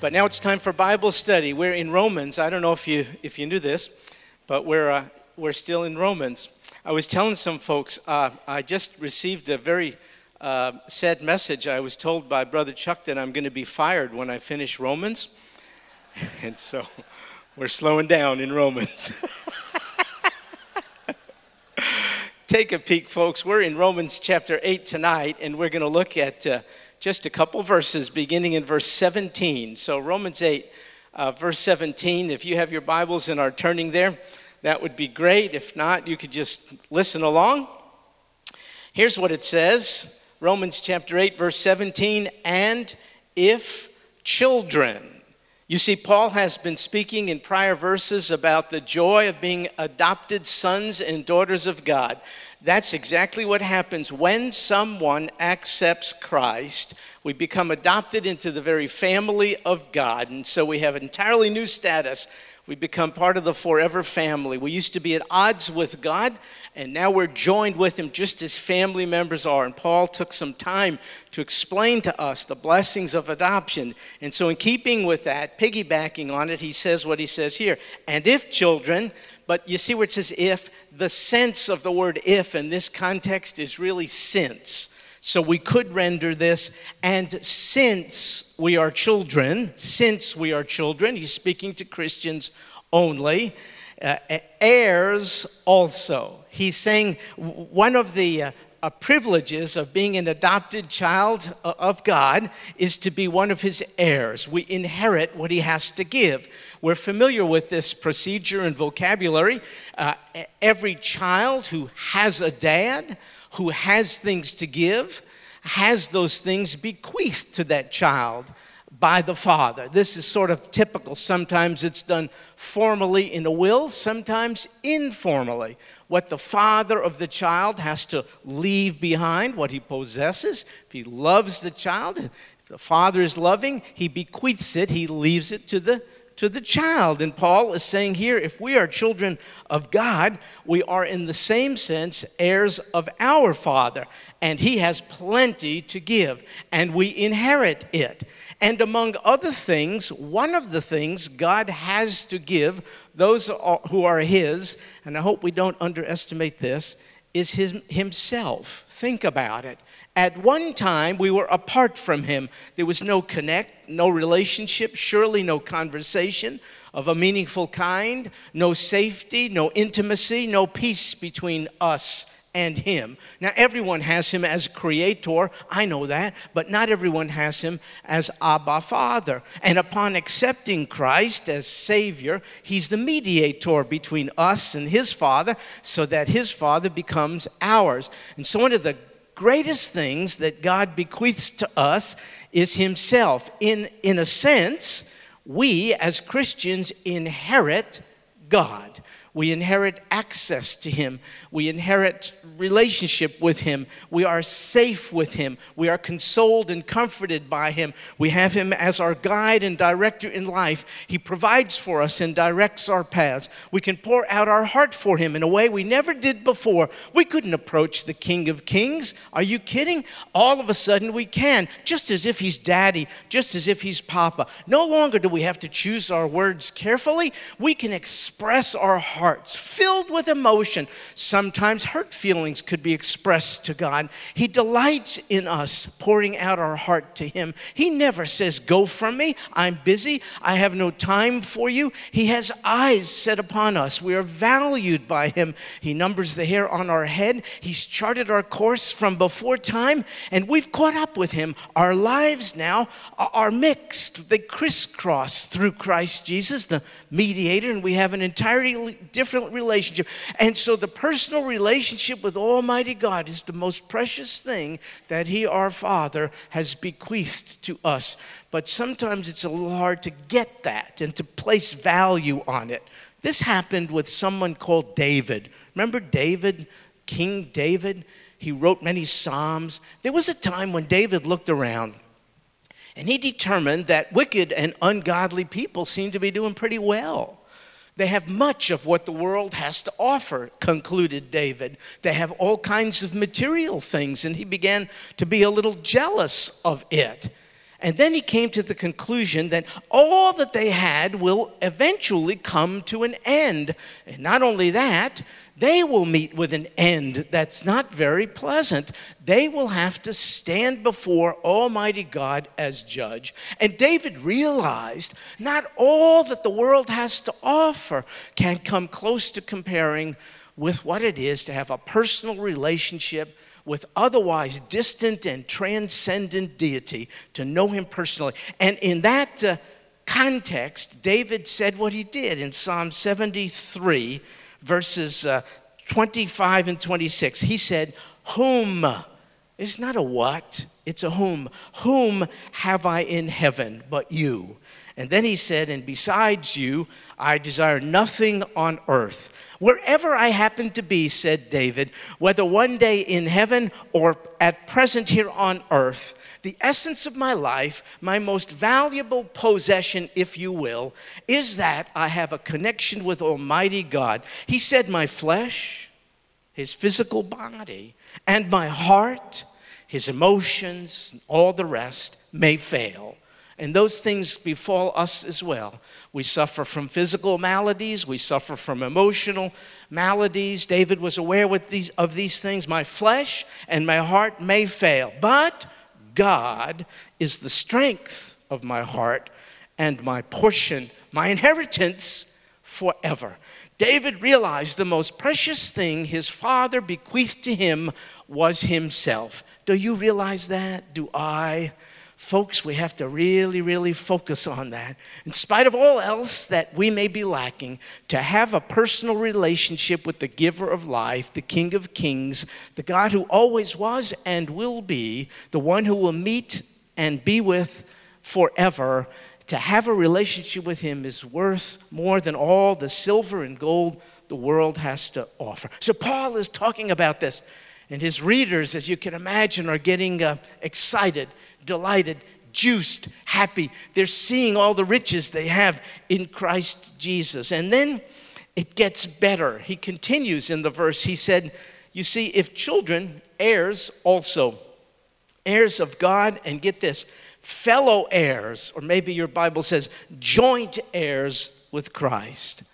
But now it's time for Bible study. We're in Romans. I don't know if you if you knew this, but we're uh, we're still in Romans. I was telling some folks uh, I just received a very uh, sad message. I was told by Brother Chuck that I'm going to be fired when I finish Romans, and so we're slowing down in Romans. Take a peek, folks. We're in Romans chapter 8 tonight, and we're going to look at uh, just a couple verses beginning in verse 17. So, Romans 8, uh, verse 17. If you have your Bibles and are turning there, that would be great. If not, you could just listen along. Here's what it says Romans chapter 8, verse 17. And if children, you see, Paul has been speaking in prior verses about the joy of being adopted sons and daughters of God. That's exactly what happens when someone accepts Christ. We become adopted into the very family of God. And so we have entirely new status. We become part of the forever family. We used to be at odds with God, and now we're joined with Him just as family members are. And Paul took some time to explain to us the blessings of adoption. And so, in keeping with that, piggybacking on it, he says what he says here. And if children, but you see where it says if, the sense of the word if in this context is really since. So we could render this, and since we are children, since we are children, he's speaking to Christians only, uh, heirs also. He's saying one of the uh, uh, privileges of being an adopted child of God is to be one of his heirs. We inherit what he has to give. We're familiar with this procedure and vocabulary. Uh, every child who has a dad, who has things to give, has those things bequeathed to that child by the father. This is sort of typical. Sometimes it's done formally in a will, sometimes informally. What the father of the child has to leave behind, what he possesses. If he loves the child, if the father is loving, he bequeaths it, he leaves it to the to the child. And Paul is saying here if we are children of God, we are in the same sense heirs of our Father, and He has plenty to give, and we inherit it. And among other things, one of the things God has to give those who are His, and I hope we don't underestimate this, is his, Himself. Think about it. At one time, we were apart from him. There was no connect, no relationship, surely no conversation of a meaningful kind, no safety, no intimacy, no peace between us and him. Now, everyone has him as creator, I know that, but not everyone has him as Abba Father. And upon accepting Christ as Savior, he's the mediator between us and his Father, so that his Father becomes ours. And so, one of the greatest things that God bequeaths to us is Himself. In, in a sense, we as Christians inherit God. We inherit access to Him. We inherit relationship with Him. We are safe with Him. We are consoled and comforted by Him. We have Him as our guide and director in life. He provides for us and directs our paths. We can pour out our heart for Him in a way we never did before. We couldn't approach the King of Kings. Are you kidding? All of a sudden we can, just as if He's daddy, just as if He's papa. No longer do we have to choose our words carefully. We can express our heart hearts, filled with emotion. Sometimes hurt feelings could be expressed to God. He delights in us pouring out our heart to Him. He never says, Go from me, I'm busy, I have no time for you. He has eyes set upon us. We are valued by Him. He numbers the hair on our head, He's charted our course from before time, and we've caught up with Him. Our lives now are mixed, they crisscross through Christ Jesus, the mediator, and we have an entirely different relationship. And so the personal relationship with Almighty God is the most precious thing that He, our Father, has bequeathed to us. But sometimes it's a little hard to get that and to place value on it. This happened with someone called David. Remember David, King David? He wrote many Psalms. There was a time when David looked around and he determined that wicked and ungodly people seemed to be doing pretty well. They have much of what the world has to offer, concluded David. They have all kinds of material things, and he began to be a little jealous of it. And then he came to the conclusion that all that they had will eventually come to an end. And not only that, they will meet with an end that's not very pleasant. They will have to stand before Almighty God as judge. And David realized not all that the world has to offer can come close to comparing with what it is to have a personal relationship with otherwise distant and transcendent deity, to know him personally. And in that uh, context, David said what he did in Psalm 73, verses uh, 25 and 26. He said, Whom? It's not a what, it's a whom. Whom have I in heaven but you? And then he said, And besides you, I desire nothing on earth. Wherever I happen to be, said David, whether one day in heaven or at present here on earth, the essence of my life, my most valuable possession, if you will, is that I have a connection with Almighty God. He said, My flesh, his physical body, and my heart, his emotions, all the rest may fail and those things befall us as well. We suffer from physical maladies, we suffer from emotional maladies. David was aware these, of these things. My flesh and my heart may fail, but God is the strength of my heart and my portion, my inheritance forever. David realized the most precious thing his father bequeathed to him was himself. Do you realize that? Do I? Folks, we have to really, really focus on that. In spite of all else that we may be lacking, to have a personal relationship with the giver of life, the King of Kings, the God who always was and will be, the one who will meet and be with forever, to have a relationship with him is worth more than all the silver and gold the world has to offer. So, Paul is talking about this, and his readers, as you can imagine, are getting uh, excited delighted, juiced, happy. They're seeing all the riches they have in Christ Jesus. And then it gets better. He continues in the verse. He said, You see, if children, heirs also, heirs of God, and get this, fellow heirs, or maybe your Bible says joint heirs with Christ.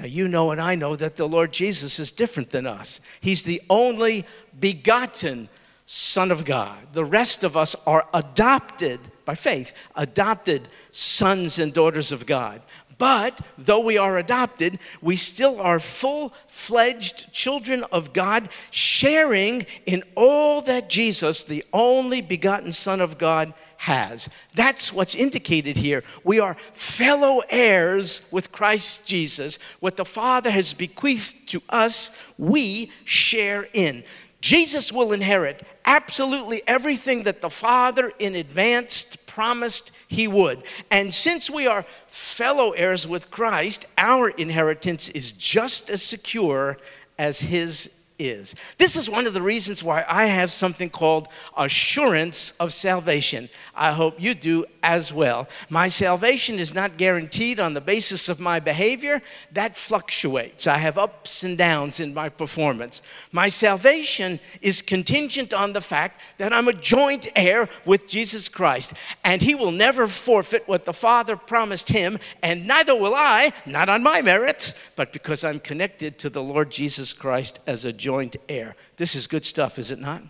Now, you know and I know that the Lord Jesus is different than us. He's the only begotten Son of God. The rest of us are adopted by faith, adopted sons and daughters of God. But though we are adopted, we still are full fledged children of God, sharing in all that Jesus, the only begotten Son of God, has. That's what's indicated here. We are fellow heirs with Christ Jesus. What the Father has bequeathed to us, we share in. Jesus will inherit absolutely everything that the Father in advance promised he would. And since we are fellow heirs with Christ, our inheritance is just as secure as his is. This is one of the reasons why I have something called assurance of salvation. I hope you do as well. My salvation is not guaranteed on the basis of my behavior, that fluctuates. I have ups and downs in my performance. My salvation is contingent on the fact that I'm a joint heir with Jesus Christ, and He will never forfeit what the Father promised Him, and neither will I, not on my merits, but because I'm connected to the Lord Jesus Christ as a joint heir. This is good stuff, is it not?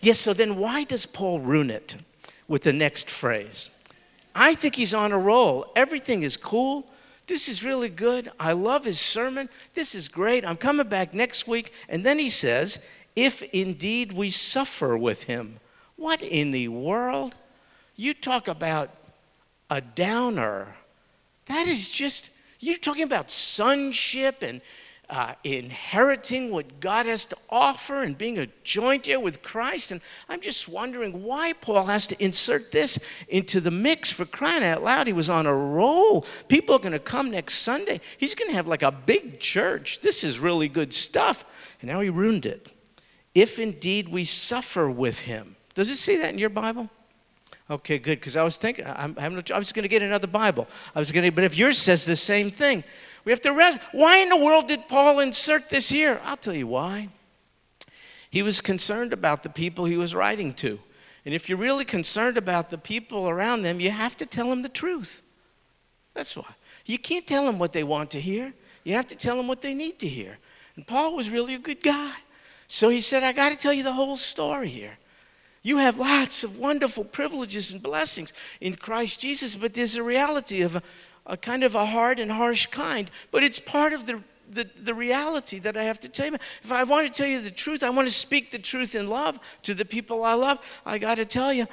Yes, so then why does Paul ruin it? with the next phrase. I think he's on a roll. Everything is cool. This is really good. I love his sermon. This is great. I'm coming back next week. And then he says, If indeed we suffer with him. What in the world? You talk about a downer. That is just, you're talking about sonship and uh, inheriting what God has to offer and being a joint heir with Christ. And I'm just wondering why Paul has to insert this into the mix for crying out loud. He was on a roll. People are going to come next Sunday. He's going to have like a big church. This is really good stuff. And now he ruined it. If indeed we suffer with him. Does it say that in your Bible? Okay, good. Because I was thinking, I'm, I'm, I was going to get another Bible. I was going to, but if yours says the same thing, we have to rest. Why in the world did Paul insert this here? I'll tell you why. He was concerned about the people he was writing to. And if you're really concerned about the people around them, you have to tell them the truth. That's why. You can't tell them what they want to hear, you have to tell them what they need to hear. And Paul was really a good guy. So he said, I got to tell you the whole story here. You have lots of wonderful privileges and blessings in Christ Jesus, but there's a reality of a, a kind of a hard and harsh kind. But it's part of the the, the reality that I have to tell you. If I want to tell you the truth, I want to speak the truth in love to the people I love. I got to tell you,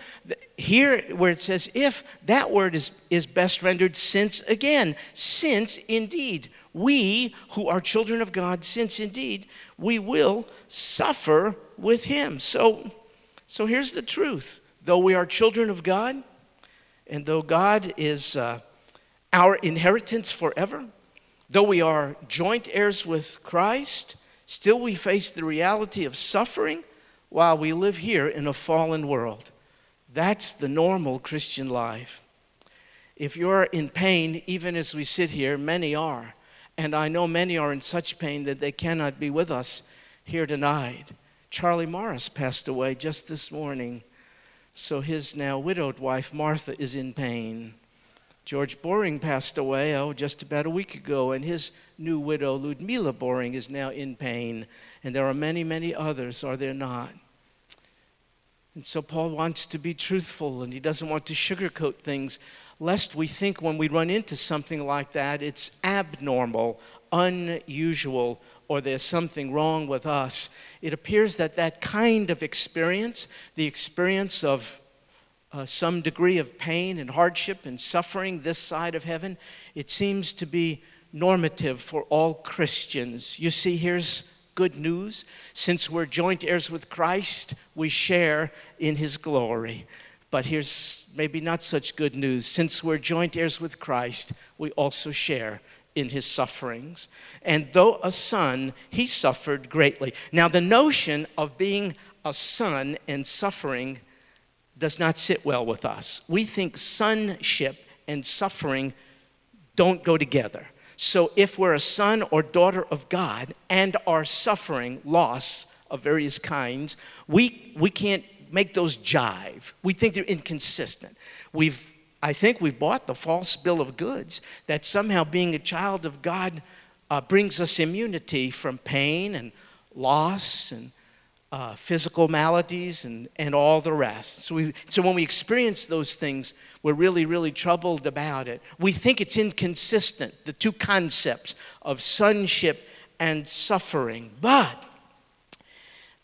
here where it says if, that word is, is best rendered since again. Since indeed, we who are children of God, since indeed, we will suffer with him. So, so here's the truth. Though we are children of God, and though God is uh, our inheritance forever, Though we are joint heirs with Christ, still we face the reality of suffering while we live here in a fallen world. That's the normal Christian life. If you're in pain, even as we sit here, many are. And I know many are in such pain that they cannot be with us here tonight. Charlie Morris passed away just this morning. So his now widowed wife, Martha, is in pain. George Boring passed away, oh, just about a week ago, and his new widow, Ludmila Boring, is now in pain. And there are many, many others, are there not? And so Paul wants to be truthful and he doesn't want to sugarcoat things, lest we think when we run into something like that, it's abnormal, unusual, or there's something wrong with us. It appears that that kind of experience, the experience of uh, some degree of pain and hardship and suffering this side of heaven, it seems to be normative for all Christians. You see, here's good news. Since we're joint heirs with Christ, we share in his glory. But here's maybe not such good news. Since we're joint heirs with Christ, we also share in his sufferings. And though a son, he suffered greatly. Now, the notion of being a son and suffering does not sit well with us. We think sonship and suffering don't go together. So if we're a son or daughter of God and are suffering loss of various kinds, we, we can't make those jive. We think they're inconsistent. We've, I think we've bought the false bill of goods that somehow being a child of God uh, brings us immunity from pain and loss and uh, physical maladies and, and all the rest. So, we, so when we experience those things, we're really, really troubled about it. We think it's inconsistent, the two concepts of sonship and suffering. But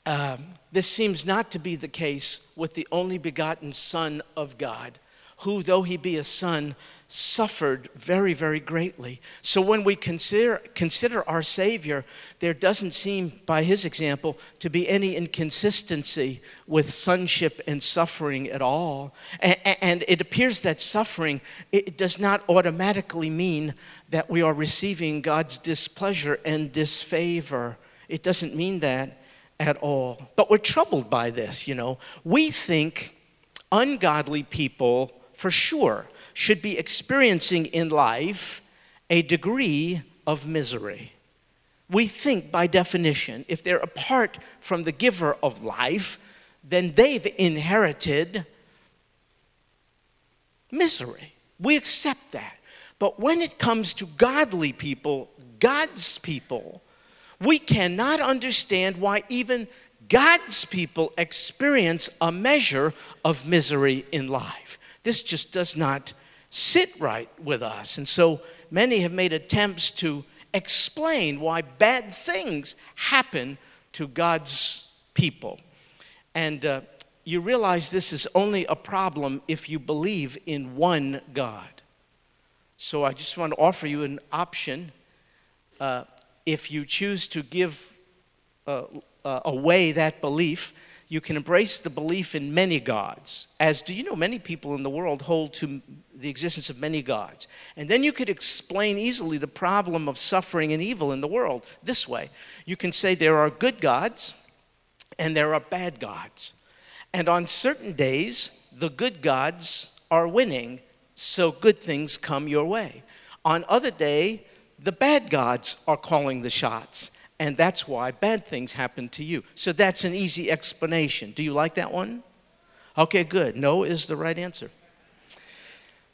um, this seems not to be the case with the only begotten Son of God, who, though he be a son, suffered very, very greatly. So when we consider, consider our Savior, there doesn't seem, by his example, to be any inconsistency with sonship and suffering at all. And, and it appears that suffering it does not automatically mean that we are receiving God's displeasure and disfavor. It doesn't mean that at all. But we're troubled by this, you know. We think ungodly people, for sure, should be experiencing in life a degree of misery. We think, by definition, if they're apart from the giver of life, then they've inherited misery. We accept that. But when it comes to godly people, God's people, we cannot understand why even God's people experience a measure of misery in life. This just does not sit right with us. And so many have made attempts to explain why bad things happen to God's people. And uh, you realize this is only a problem if you believe in one God. So I just want to offer you an option. Uh, if you choose to give uh, uh away that belief, you can embrace the belief in many gods, as do you know many people in the world hold to the existence of many gods. And then you could explain easily the problem of suffering and evil in the world this way. You can say there are good gods and there are bad gods. And on certain days, the good gods are winning, so good things come your way. On other day, the bad gods are calling the shots and that's why bad things happen to you. So that's an easy explanation. Do you like that one? Okay, good. No is the right answer.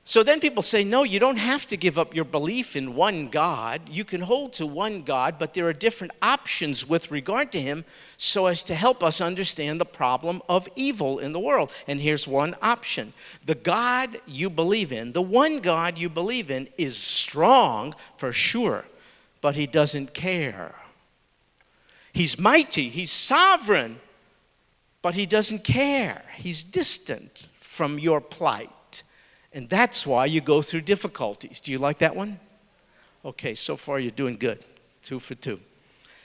So then people say, no, you don't have to give up your belief in one God. You can hold to one God, but there are different options with regard to Him so as to help us understand the problem of evil in the world. And here's one option the God you believe in, the one God you believe in, is strong for sure, but He doesn't care. He's mighty, He's sovereign, but He doesn't care. He's distant from your plight. And that's why you go through difficulties. Do you like that one? Okay, so far you're doing good. Two for two.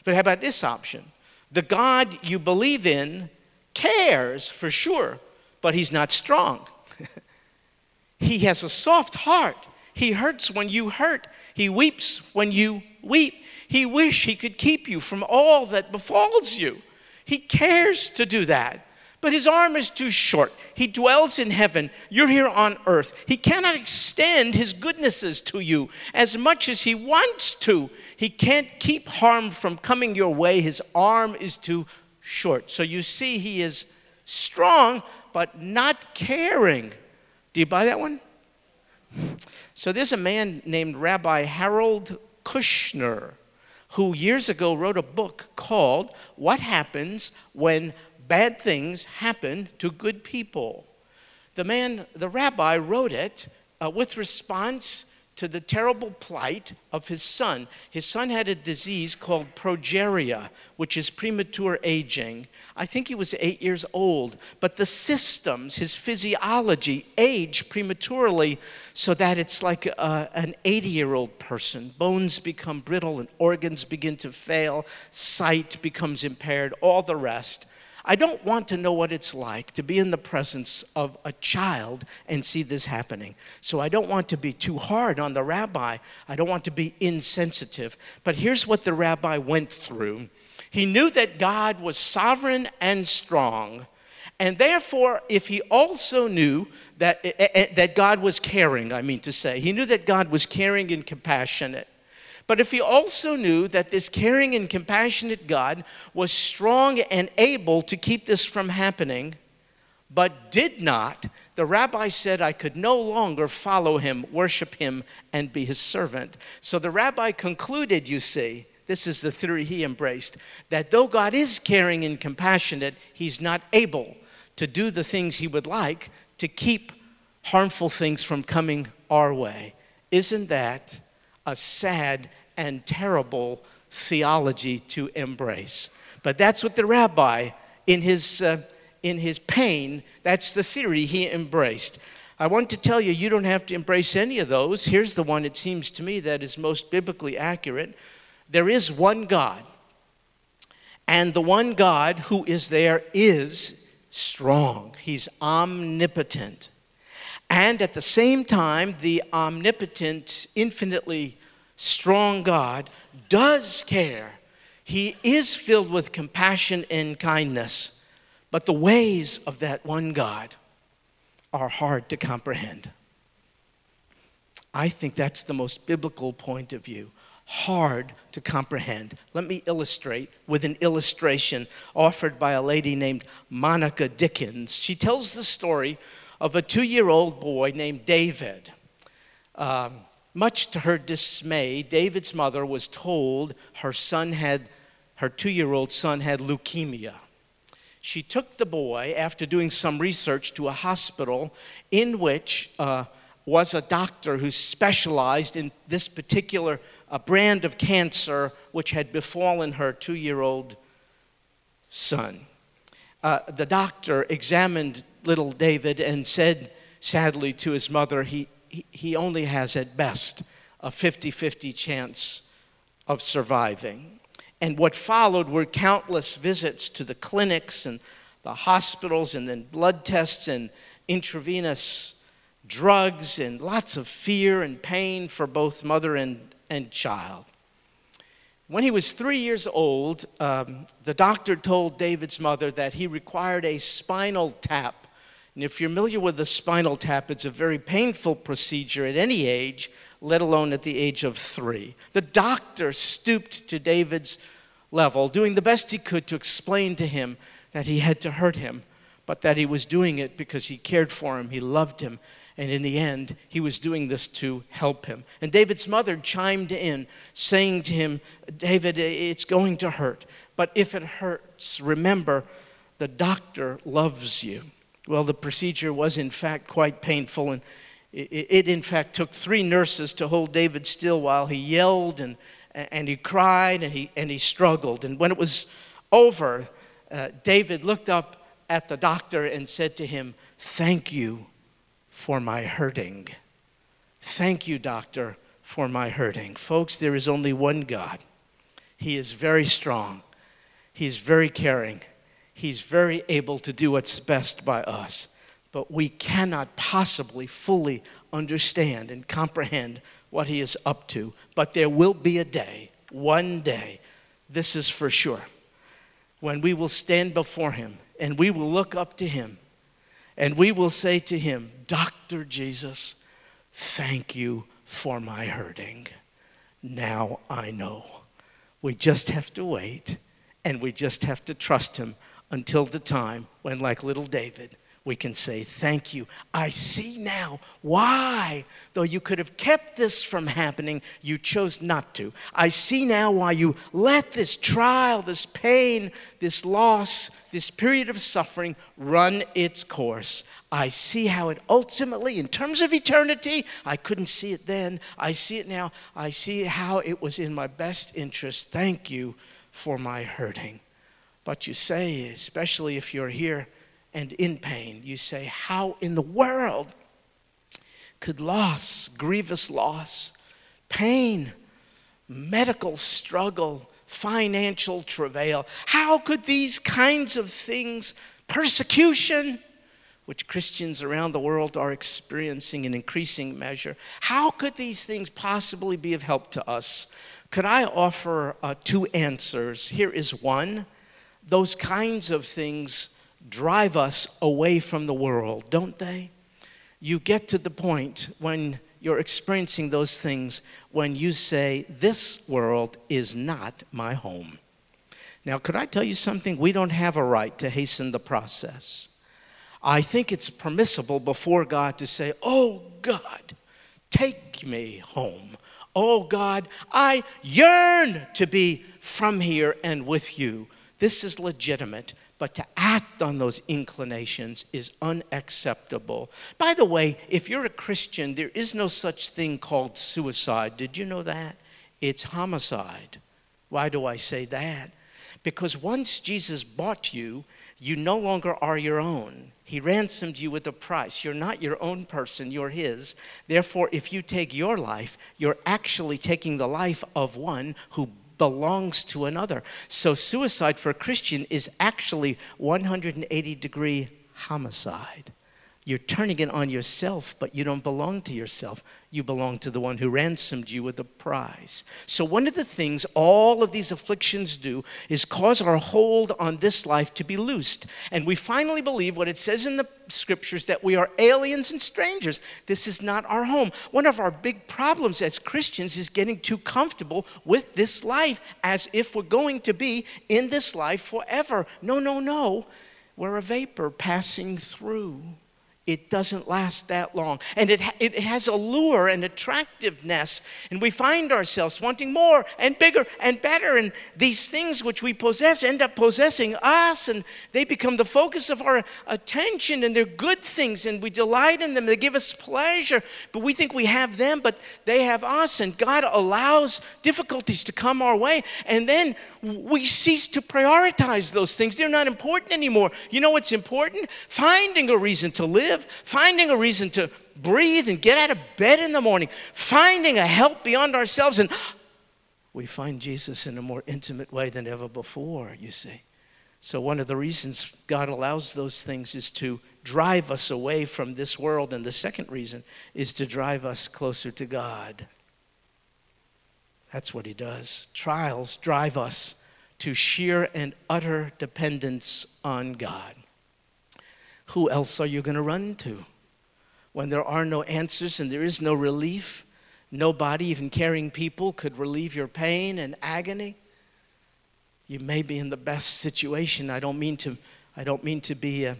But how about this option? The God you believe in cares for sure, but he's not strong. he has a soft heart. He hurts when you hurt. He weeps when you weep. He wish he could keep you from all that befalls you. He cares to do that. But his arm is too short. He dwells in heaven. You're here on earth. He cannot extend his goodnesses to you as much as he wants to. He can't keep harm from coming your way. His arm is too short. So you see, he is strong, but not caring. Do you buy that one? So there's a man named Rabbi Harold Kushner who years ago wrote a book called What Happens When bad things happen to good people. The man, the rabbi, wrote it uh, with response to the terrible plight of his son. His son had a disease called progeria, which is premature aging. I think he was eight years old, but the systems, his physiology, age prematurely so that it's like a, an 80 year old person. Bones become brittle and organs begin to fail, sight becomes impaired, all the rest. I don't want to know what it's like to be in the presence of a child and see this happening. So I don't want to be too hard on the rabbi. I don't want to be insensitive. But here's what the rabbi went through he knew that God was sovereign and strong. And therefore, if he also knew that, eh, eh, eh, that God was caring, I mean to say, he knew that God was caring and compassionate, but if he also knew that this caring and compassionate God was strong and able to keep this from happening, but did not, the rabbi said, I could no longer follow him, worship him, and be his servant. So the rabbi concluded, you see, this is the theory he embraced, that though God is caring and compassionate, he's not able to do the things he would like to keep harmful things from coming our way. Isn't that a sad and terrible theology to embrace. But that's what the rabbi, in his, uh, in his pain, that's the theory he embraced. I want to tell you, you don't have to embrace any of those. Here's the one, it seems to me, that is most biblically accurate. There is one God, and the one God who is there is strong, He's omnipotent. And at the same time, the omnipotent, infinitely strong God does care. He is filled with compassion and kindness, but the ways of that one God are hard to comprehend. I think that's the most biblical point of view. Hard to comprehend. Let me illustrate with an illustration offered by a lady named Monica Dickens. She tells the story of a two year old boy named David. Um, much to her dismay, David's mother was told her son had, her two year old son had leukemia. She took the boy, after doing some research, to a hospital in which uh, was a doctor who specialized in this particular uh, brand of cancer which had befallen her two year old son. Uh, the doctor examined little David and said sadly to his mother, he, he only has at best a 50 50 chance of surviving. And what followed were countless visits to the clinics and the hospitals, and then blood tests and intravenous drugs, and lots of fear and pain for both mother and, and child. When he was three years old, um, the doctor told David's mother that he required a spinal tap and if you're familiar with the spinal tap, it's a very painful procedure at any age, let alone at the age of three. The doctor stooped to David's level, doing the best he could to explain to him that he had to hurt him. but that he was doing it because he cared for him, he loved him, and in the end, he was doing this to help him. And David's mother chimed in, saying to him, David, it's going to hurt, but if it hurts, remember, the doctor loves you. Well, the procedure was in fact quite painful, and it, it in fact took three nurses to hold David still while he yelled and, and he cried and he, and he struggled. And when it was over, uh, David looked up at the doctor and said to him, Thank you for my hurting. Thank you, doctor, for my hurting. Folks, there is only one God. He is very strong, He is very caring, He's very able to do what's best by us. But we cannot possibly fully understand and comprehend what He is up to. But there will be a day, one day, this is for sure, when we will stand before Him and we will look up to Him and we will say to Him, Dr. Jesus, thank you for my hurting. Now I know. We just have to wait and we just have to trust Him until the time when, like little David, we can say, Thank you. I see now why, though you could have kept this from happening, you chose not to. I see now why you let this trial, this pain, this loss, this period of suffering run its course. I see how it ultimately, in terms of eternity, I couldn't see it then. I see it now. I see how it was in my best interest. Thank you for my hurting. But you say, especially if you're here and in pain, you say, How in the world could loss, grievous loss, pain, medical struggle, financial travail, how could these kinds of things, persecution, which Christians around the world are experiencing in increasing measure, how could these things possibly be of help to us? Could I offer uh, two answers? Here is one. Those kinds of things drive us away from the world, don't they? You get to the point when you're experiencing those things when you say, This world is not my home. Now, could I tell you something? We don't have a right to hasten the process. I think it's permissible before God to say, Oh God, take me home. Oh God, I yearn to be from here and with you. This is legitimate, but to act on those inclinations is unacceptable. By the way, if you're a Christian, there is no such thing called suicide. Did you know that? It's homicide. Why do I say that? Because once Jesus bought you, you no longer are your own. He ransomed you with a price. You're not your own person, you're His. Therefore, if you take your life, you're actually taking the life of one who belongs to another. So, suicide for a Christian is actually 180 degree homicide. You're turning it on yourself, but you don't belong to yourself. You belong to the one who ransomed you with a prize. So, one of the things all of these afflictions do is cause our hold on this life to be loosed. And we finally believe what it says in the scriptures that we are aliens and strangers. This is not our home. One of our big problems as Christians is getting too comfortable with this life as if we're going to be in this life forever. No, no, no. We're a vapor passing through it doesn't last that long. And it, it has a lure and attractiveness. And we find ourselves wanting more and bigger and better. And these things which we possess end up possessing us. And they become the focus of our attention. And they're good things. And we delight in them. They give us pleasure. But we think we have them, but they have us. And God allows difficulties to come our way. And then we cease to prioritize those things. They're not important anymore. You know what's important? Finding a reason to live live, finding a reason to breathe and get out of bed in the morning, finding a help beyond ourselves. And we find Jesus in a more intimate way than ever before, you see. So, one of the reasons God allows those things is to drive us away from this world. And the second reason is to drive us closer to God. That's what He does. Trials drive us to sheer and utter dependence on God who else are you going to run to? When there are no answers and there is no relief, nobody, even caring people, could relieve your pain and agony. You may be in the best situation. I don't mean to, I don't mean to be uh,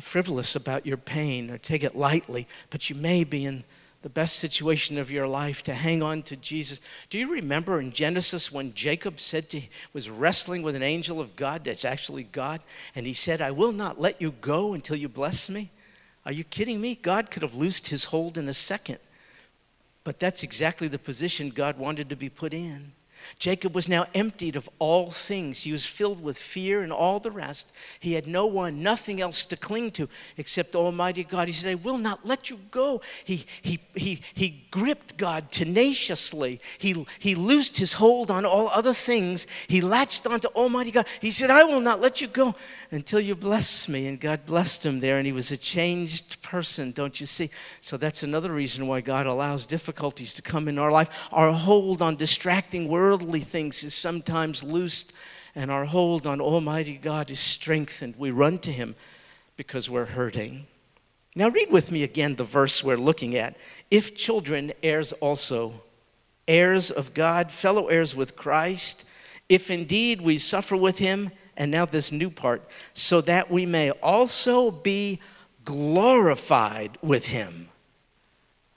frivolous about your pain or take it lightly, but you may be in the best situation of your life to hang on to Jesus. Do you remember in Genesis when Jacob said to was wrestling with an angel of God that's actually God and he said, "I will not let you go until you bless me." Are you kidding me? God could have loosed his hold in a second. But that's exactly the position God wanted to be put in. Jacob was now emptied of all things. He was filled with fear and all the rest. He had no one, nothing else to cling to except Almighty God. He said, I will not let you go. He, he, he, he gripped God tenaciously. He, he loosed his hold on all other things. He latched onto Almighty God. He said, I will not let you go until you bless me. And God blessed him there, and he was a changed person, don't you see? So that's another reason why God allows difficulties to come in our life. Our hold on distracting worldly things is sometimes loosed, and our hold on Almighty God is strengthened. We run to him because we're hurting. Now, read with me again the verse we're looking at. If children, heirs also, heirs of God, fellow heirs with Christ, if indeed we suffer with him, and now this new part, so that we may also be glorified with him.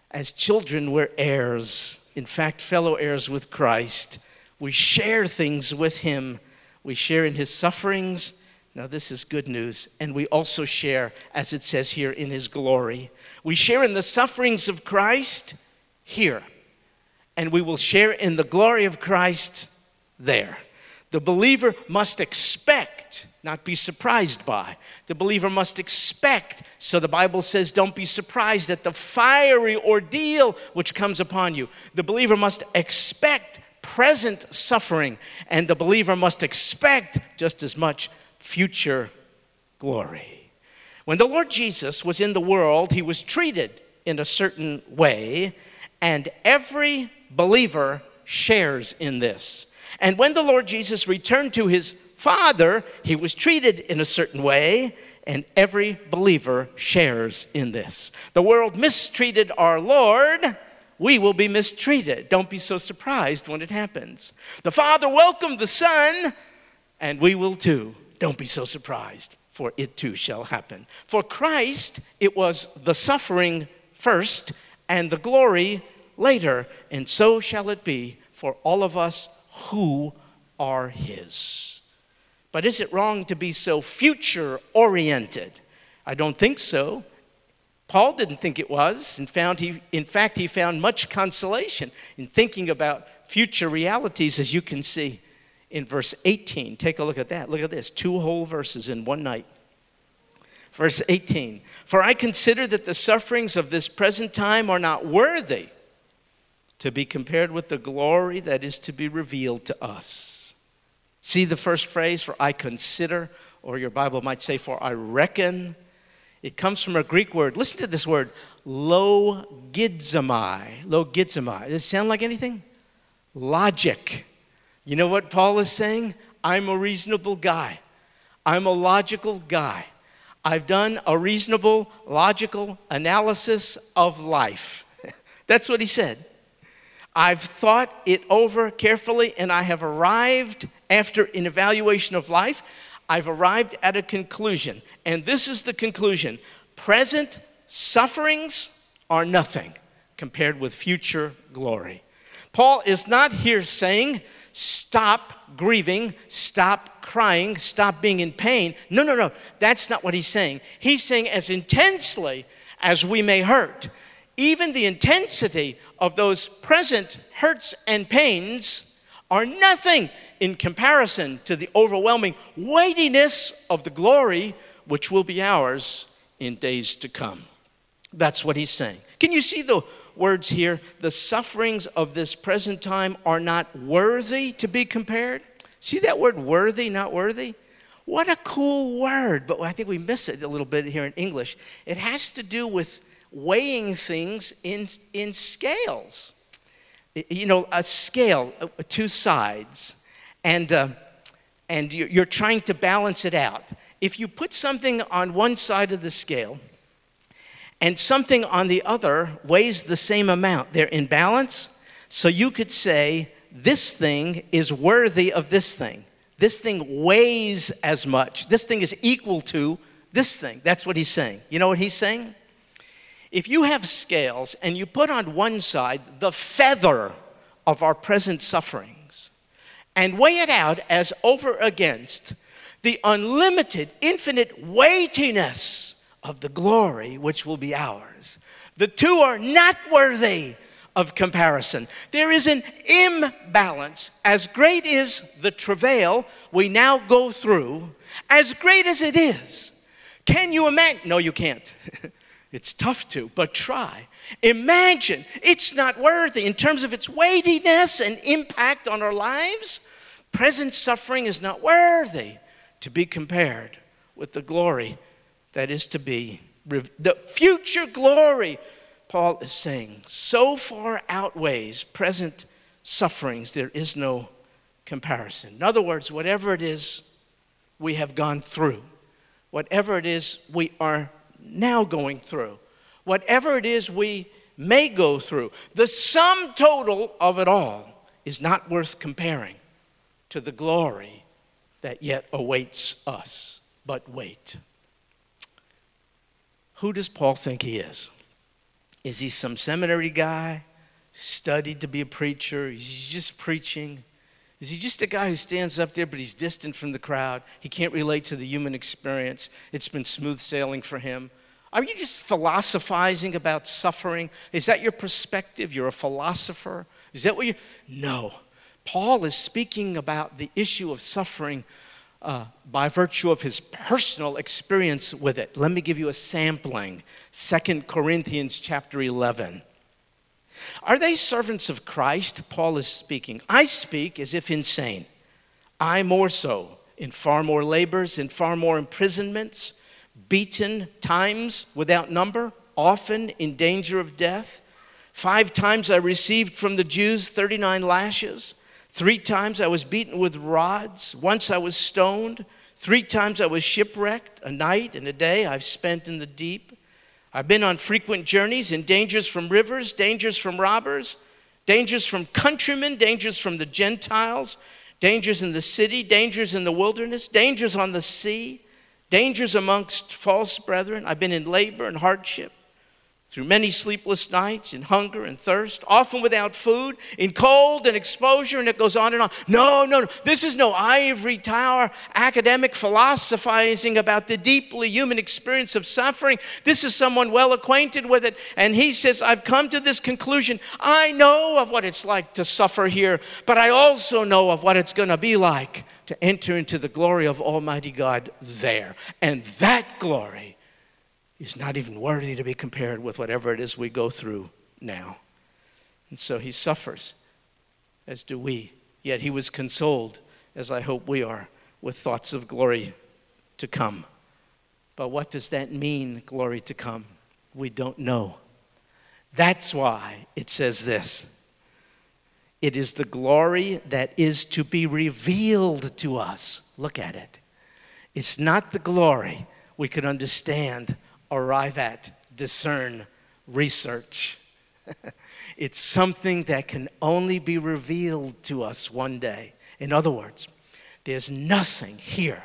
As children, we're heirs, in fact, fellow heirs with Christ. We share things with him. We share in his sufferings. Now, this is good news. And we also share, as it says here, in his glory. We share in the sufferings of Christ here, and we will share in the glory of Christ there. The believer must expect, not be surprised by. The believer must expect. So the Bible says, don't be surprised at the fiery ordeal which comes upon you. The believer must expect present suffering, and the believer must expect just as much future glory. When the Lord Jesus was in the world, he was treated in a certain way, and every believer shares in this. And when the Lord Jesus returned to his Father, he was treated in a certain way, and every believer shares in this. The world mistreated our Lord. We will be mistreated. Don't be so surprised when it happens. The Father welcomed the Son, and we will too. Don't be so surprised, for it too shall happen. For Christ, it was the suffering first and the glory later, and so shall it be for all of us who are His. But is it wrong to be so future oriented? I don't think so. Paul didn't think it was, and found he, in fact, he found much consolation in thinking about future realities, as you can see in verse 18. Take a look at that. Look at this two whole verses in one night. Verse 18 For I consider that the sufferings of this present time are not worthy to be compared with the glory that is to be revealed to us. See the first phrase, for I consider, or your Bible might say, for I reckon. It comes from a Greek word. Listen to this word, logizomai. Logizomai. Does it sound like anything? Logic. You know what Paul is saying? I'm a reasonable guy. I'm a logical guy. I've done a reasonable, logical analysis of life. That's what he said. I've thought it over carefully and I have arrived, after an evaluation of life, I've arrived at a conclusion. And this is the conclusion present sufferings are nothing compared with future glory. Paul is not here saying, stop grieving, stop crying, stop being in pain. No, no, no. That's not what he's saying. He's saying, as intensely as we may hurt, even the intensity of those present hurts and pains are nothing in comparison to the overwhelming weightiness of the glory which will be ours in days to come. That's what he's saying. Can you see the words here? The sufferings of this present time are not worthy to be compared. See that word worthy, not worthy? What a cool word, but I think we miss it a little bit here in English. It has to do with weighing things in, in scales. You know, a scale, uh, two sides, and, uh, and you're trying to balance it out. If you put something on one side of the scale and something on the other weighs the same amount, they're in balance, so you could say, this thing is worthy of this thing. This thing weighs as much. This thing is equal to This thing, that's what he's saying. You know what he's saying? If you have scales and you put on one side the feather of our present sufferings and weigh it out as over against the unlimited, infinite weightiness of the glory which will be ours, the two are not worthy of comparison. There is an imbalance. As great is the travail we now go through, as great as it is, can you imagine? No, you can't. it's tough to, but try. Imagine it's not worthy in terms of its weightiness and impact on our lives. Present suffering is not worthy to be compared with the glory that is to be the future glory Paul is saying, so far outweighs present sufferings, there is no comparison. In other words, whatever it is we have gone through, whatever it is we are now going through, whatever it is we may go through, the sum total of it all is not worth comparing to the glory that yet awaits us. But wait. Who does Paul think he is? Is he some seminary guy, studied to be a preacher? Is he just preaching? Is he just a guy who stands up there, but he's distant from the crowd? He can't relate to the human experience. It's been smooth sailing for him. Are you just philosophizing about suffering? Is that your perspective? You're a philosopher? Is that what you? No. Paul is speaking about the issue of suffering uh, by virtue of his personal experience with it. Let me give you a sampling. Second Corinthians chapter 11. Are they servants of Christ? Paul is speaking. I speak as if insane. I more so, in far more labors, in far more imprisonments, beaten times without number, often in danger of death. Five times I received from the Jews 39 lashes. Three times I was beaten with rods. Once I was stoned. Three times I was shipwrecked. A night and a day I've spent in the deep. I've been on frequent journeys in dangers from rivers, dangers from robbers, dangers from countrymen, dangers from the Gentiles, dangers in the city, dangers in the wilderness, dangers on the sea, dangers amongst false brethren. I've been in labor and hardship through many sleepless nights, in hunger and thirst, often without food, in cold and exposure, and it goes on and on. No, no, no. This is no ivory tower academic philosophizing about the deeply human experience of suffering. This is someone well acquainted with it, and he says, I've come to this conclusion. I know of what it's like to suffer here, but I also know of what it's going to be like to enter into the glory of Almighty God there. And that glory is not even worthy to be compared with whatever it is we go through now. And so he suffers, as do we. Yet he was consoled, as I hope we are, with thoughts of glory to come. But what does that mean, glory to come? We don't know. That's why it says this it is the glory that is to be revealed to us. Look at it. It's not the glory we could understand arrive at, discern, research. it's something that can only be revealed to us one day. In other words, there's nothing here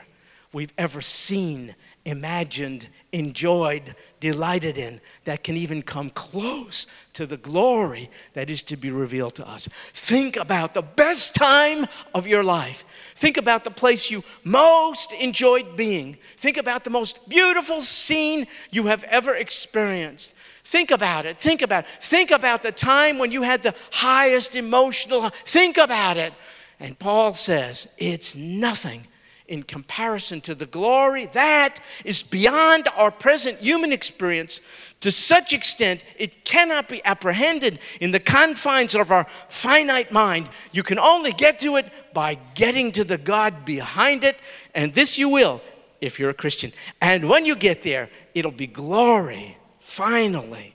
we've ever seen, imagined, enjoyed, delighted in that can even come close to the glory that is to be revealed to us. Think about the best time of your life. Think about the place you most enjoyed being. Think about the most beautiful scene you have ever experienced. Think about it. Think about it. Think about the time when you had the highest emotional. Think about it. And Paul says, it's nothing in comparison to the glory that is beyond our present human experience to such extent it cannot be apprehended in the confines of our finite mind. You can only get to it by getting to the God behind it, and this you will if you're a Christian. And when you get there, it'll be glory finally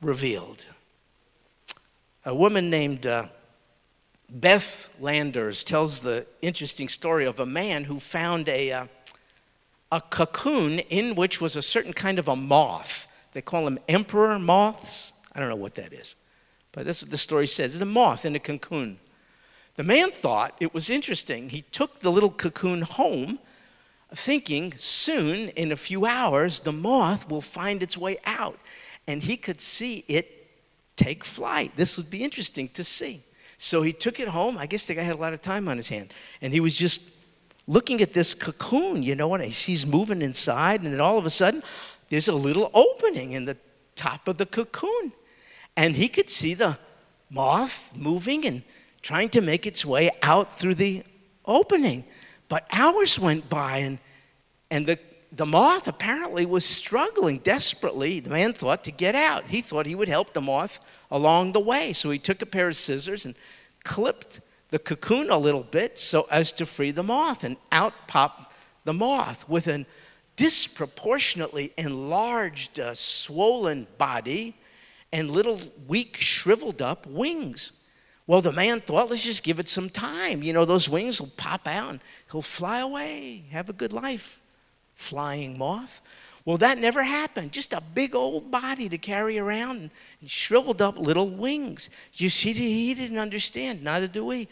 revealed. A woman named uh, Beth Landers tells the interesting story of a man who found a, uh, a cocoon in which was a certain kind of a moth. They call them emperor moths. I don't know what that is, but that's what the story says. It's a moth in a cocoon. The man thought it was interesting. He took the little cocoon home, thinking soon, in a few hours, the moth will find its way out. And he could see it take flight. This would be interesting to see. So he took it home. I guess the guy had a lot of time on his hand. And he was just looking at this cocoon, you know, and he sees moving inside. And then all of a sudden, there's a little opening in the top of the cocoon. And he could see the moth moving and trying to make its way out through the opening. But hours went by, and, and the, the moth apparently was struggling desperately, the man thought, to get out. He thought he would help the moth along the way. So he took a pair of scissors and clipped the cocoon a little bit so as to free the moth, and out popped the moth with an disproportionately enlarged, uh, swollen body and little weak, shriveled up wings. Well, the man thought, let's just give it some time. You know, those wings will pop out and he'll fly away, have a good life. Flying moth. Well, that never happened. Just a big old body to carry around and shriveled up little wings. You see, he didn't understand, neither do we.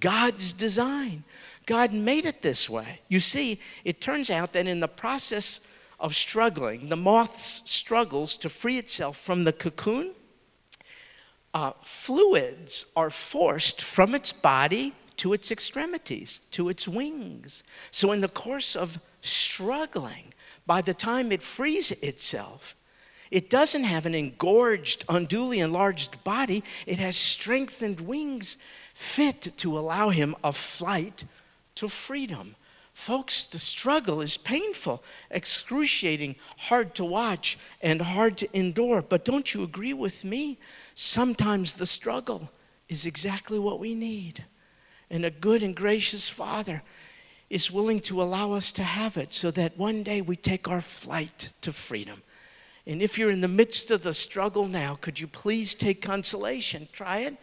God's design. God made it this way. You see, it turns out that in the process of struggling, the moth struggles to free itself from the cocoon uh, fluids are forced from its body to its extremities, to its wings. So, in the course of struggling, by the time it frees itself, it doesn't have an engorged, unduly enlarged body. It has strengthened wings fit to allow him a flight to freedom. Folks, the struggle is painful, excruciating, hard to watch, and hard to endure. But don't you agree with me? Sometimes the struggle is exactly what we need. And a good and gracious Father is willing to allow us to have it so that one day we take our flight to freedom. And if you're in the midst of the struggle now, could you please take consolation? Try it.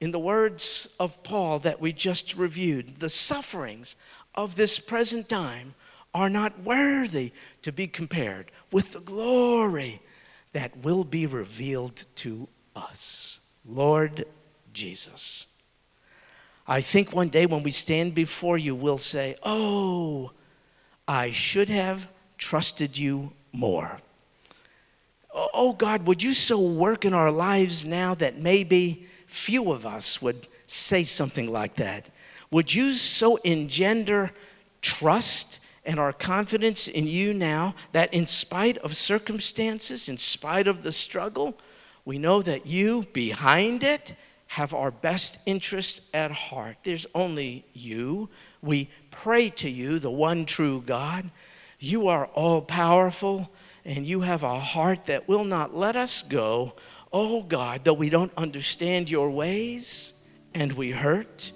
In the words of Paul that we just reviewed, the sufferings of this present time are not worthy to be compared with the glory that will be revealed to us. Lord Jesus. I think one day when we stand before you, we'll say, Oh, I should have trusted you more. Oh, oh God, would you so work in our lives now that maybe few of us would say something like that? Would you so engender trust and our confidence in you now that in spite of circumstances, in spite of the struggle, we know that you behind it have our best interest at heart. There's only you. We pray to you, the one true God. You are all powerful and you have a heart that will not let us go. Oh God, though we don't understand your ways and we hurt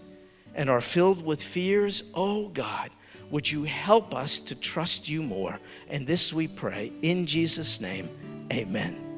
and are filled with fears, oh God, would you help us to trust you more? And this we pray in Jesus' name. Amen.